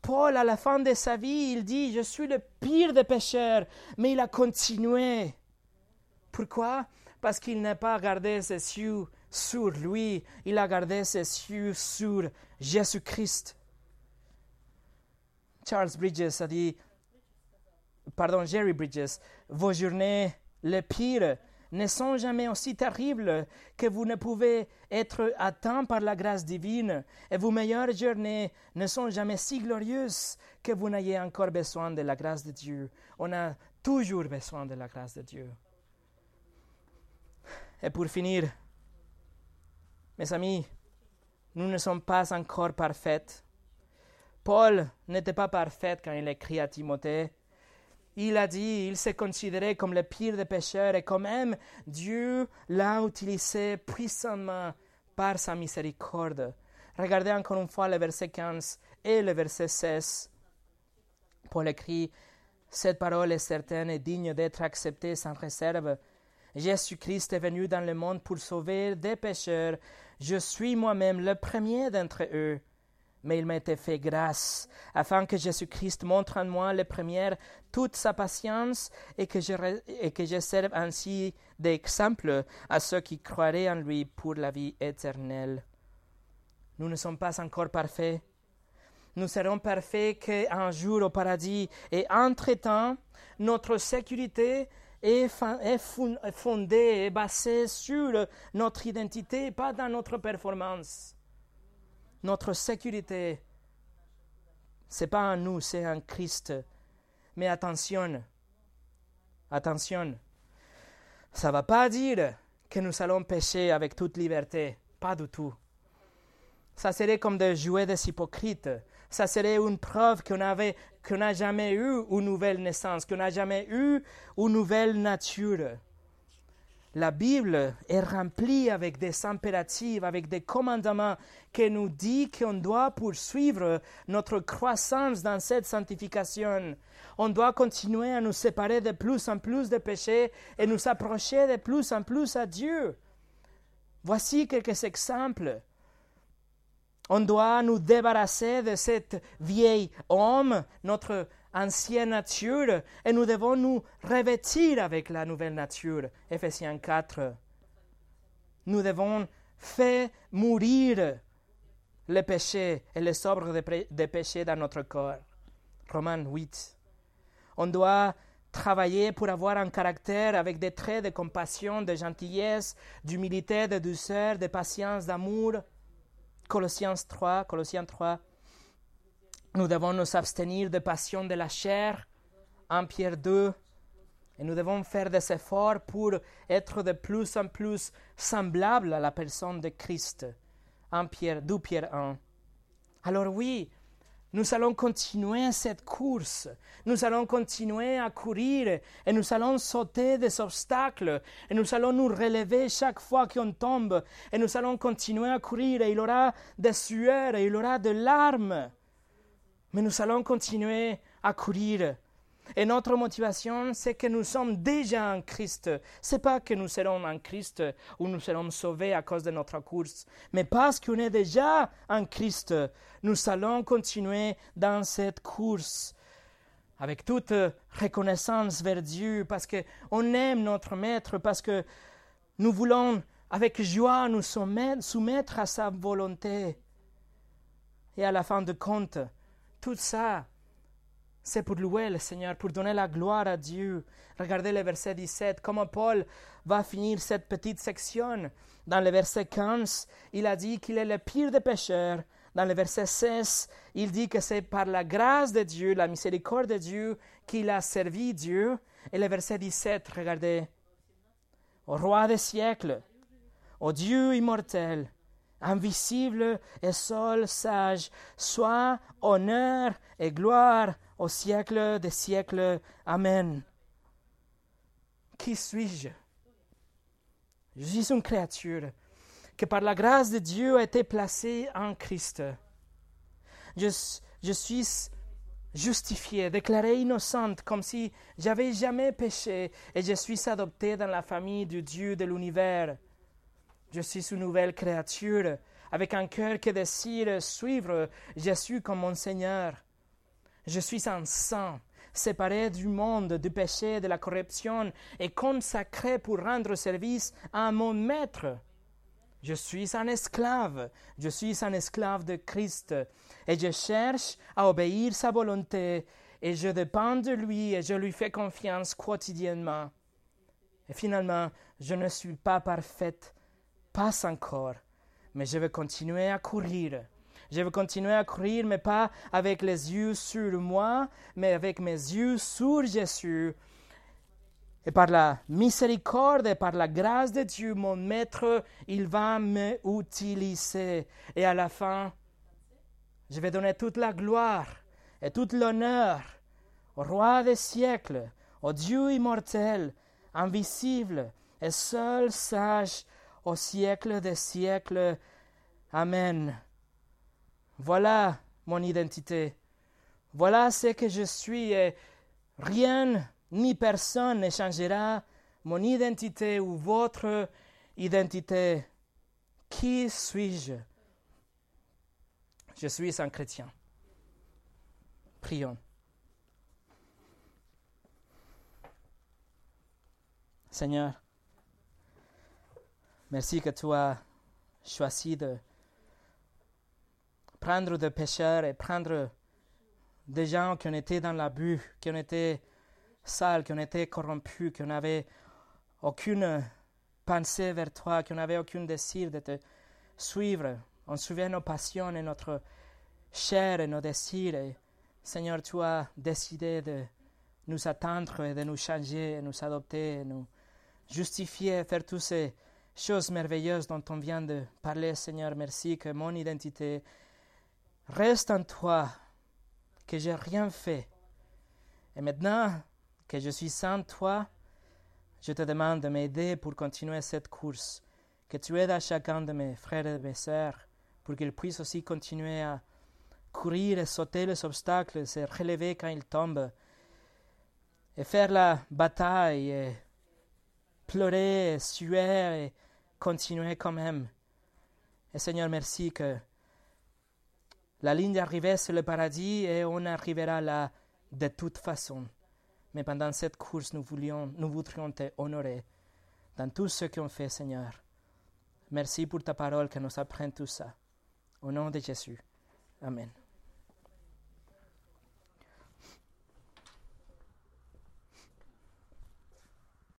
Paul, à la fin de sa vie, il dit, je suis le pire des pécheurs, mais il a continué. Pourquoi? Parce qu'il n'a pas gardé ses yeux sur lui, il a gardé ses yeux sur Jésus-Christ. Charles Bridges a dit, pardon, Jerry Bridges, vos journées les pires ne sont jamais aussi terribles que vous ne pouvez être atteint par la grâce divine, et vos meilleures journées ne sont jamais si glorieuses que vous n'ayez encore besoin de la grâce de Dieu. On a toujours besoin de la grâce de Dieu. Et pour finir, mes amis, nous ne sommes pas encore parfaits. Paul n'était pas parfait quand il écrit à Timothée. Il a dit, il s'est considéré comme le pire des pécheurs et quand même Dieu l'a utilisé puissamment par sa miséricorde. Regardez encore une fois le verset 15 et le verset 16. Paul écrit, Cette parole est certaine et digne d'être acceptée sans réserve. Jésus-Christ est venu dans le monde pour sauver des pécheurs. Je suis moi-même le premier d'entre eux mais il été fait grâce, afin que Jésus-Christ montre en moi les premières toute sa patience et que, je, et que je serve ainsi d'exemple à ceux qui croiraient en lui pour la vie éternelle. Nous ne sommes pas encore parfaits. Nous serons parfaits qu'un jour au paradis et entre-temps, notre sécurité est fondée et basée sur notre identité, pas dans notre performance notre sécurité, c'est pas en nous, c'est en Christ. Mais attention, attention, ça ne va pas dire que nous allons pécher avec toute liberté, pas du tout. Ça serait comme de jouer des hypocrites. Ça serait une preuve qu'on qu'on n'a jamais eu une nouvelle naissance, qu'on n'a jamais eu une nouvelle nature la Bible est remplie avec des impératifs, avec des commandements qui nous disent qu'on doit poursuivre notre croissance dans cette sanctification. On doit continuer à nous séparer de plus en plus des péchés et nous approcher de plus en plus à Dieu. Voici quelques exemples. On doit nous débarrasser de cet vieil homme, notre ancienne nature et nous devons nous revêtir avec la nouvelle nature. Ephésiens 4. Nous devons faire mourir les péchés et les sobres des péchés dans notre corps. Romains 8. On doit travailler pour avoir un caractère avec des traits de compassion, de gentillesse, d'humilité, de douceur, de patience, d'amour. Colossiens 3, Colossiens 3. Nous devons nous abstenir de passions de la chair, 1 Pierre 2, et nous devons faire des efforts pour être de plus en plus semblables à la personne de Christ, 1 Pierre 2 Pierre 1. Alors oui, nous allons continuer cette course, nous allons continuer à courir et nous allons sauter des obstacles et nous allons nous relever chaque fois qu'on tombe et nous allons continuer à courir et il y aura des sueurs et il y aura des larmes. Mais nous allons continuer à courir. Et notre motivation, c'est que nous sommes déjà en Christ. C'est pas que nous serons en Christ ou nous serons sauvés à cause de notre course, mais parce qu'on est déjà en Christ, nous allons continuer dans cette course avec toute reconnaissance vers Dieu, parce qu'on aime notre Maître, parce que nous voulons avec joie nous soumettre à sa volonté. Et à la fin de compte, tout ça, c'est pour louer le Seigneur, pour donner la gloire à Dieu. Regardez le verset 17, comment Paul va finir cette petite section. Dans le verset 15, il a dit qu'il est le pire des pécheurs. Dans le verset 16, il dit que c'est par la grâce de Dieu, la miséricorde de Dieu, qu'il a servi Dieu. Et le verset 17, regardez. Au roi des siècles, au Dieu immortel, invisible et seul sage, soit honneur et gloire au siècle des siècles. Amen. Qui suis-je? Je suis une créature qui par la grâce de Dieu a été placée en Christ. Je, je suis justifiée, déclarée innocente, comme si j'avais jamais péché, et je suis adoptée dans la famille du Dieu de l'univers. Je suis une nouvelle créature, avec un cœur qui désire suivre Jésus comme mon Seigneur. Je suis un saint, séparé du monde, du péché, de la corruption, et consacré pour rendre service à mon Maître. Je suis un esclave, je suis un esclave de Christ, et je cherche à obéir sa volonté, et je dépends de lui, et je lui fais confiance quotidiennement. Et finalement, je ne suis pas parfaite, pas encore, mais je vais continuer à courir. Je vais continuer à courir, mais pas avec les yeux sur moi, mais avec mes yeux sur Jésus. Et par la miséricorde et par la grâce de Dieu, mon maître, il va me utiliser. Et à la fin, je vais donner toute la gloire et tout l'honneur au roi des siècles, au Dieu immortel, invisible et seul sage au siècle des siècles. Amen. Voilà mon identité. Voilà ce que je suis et rien ni personne ne changera mon identité ou votre identité. Qui suis-je? Je suis un chrétien. Prions. Seigneur, merci que tu as choisi de prendre des pécheurs et prendre des gens qui ont été dans l'abus, qui ont été sales, qui ont été corrompus, qui n'avaient aucune pensée vers toi, qui n'avaient aucun désir de te suivre. On souvient nos passions et notre chair et nos désirs. Et, Seigneur, tu as décidé de nous attendre et de nous changer, et nous adopter, et nous justifier, faire toutes ces choses merveilleuses dont on vient de parler, Seigneur. Merci que mon identité reste en toi, que j'ai rien fait. Et maintenant que je suis sans toi, je te demande de m'aider pour continuer cette course, que tu aides à chacun de mes frères et mes sœurs pour qu'ils puissent aussi continuer à courir et sauter les obstacles, se relever quand ils tombent, et faire la bataille, et pleurer, suer et continuer quand même. Et Seigneur, merci que la ligne d'arrivée, c'est le paradis et on arrivera là de toute façon. Mais pendant cette course, nous, voulions, nous voudrions te honorer dans tout ce qu'on fait, Seigneur. Merci pour ta parole qui nous apprend tout ça. Au nom de Jésus. Amen.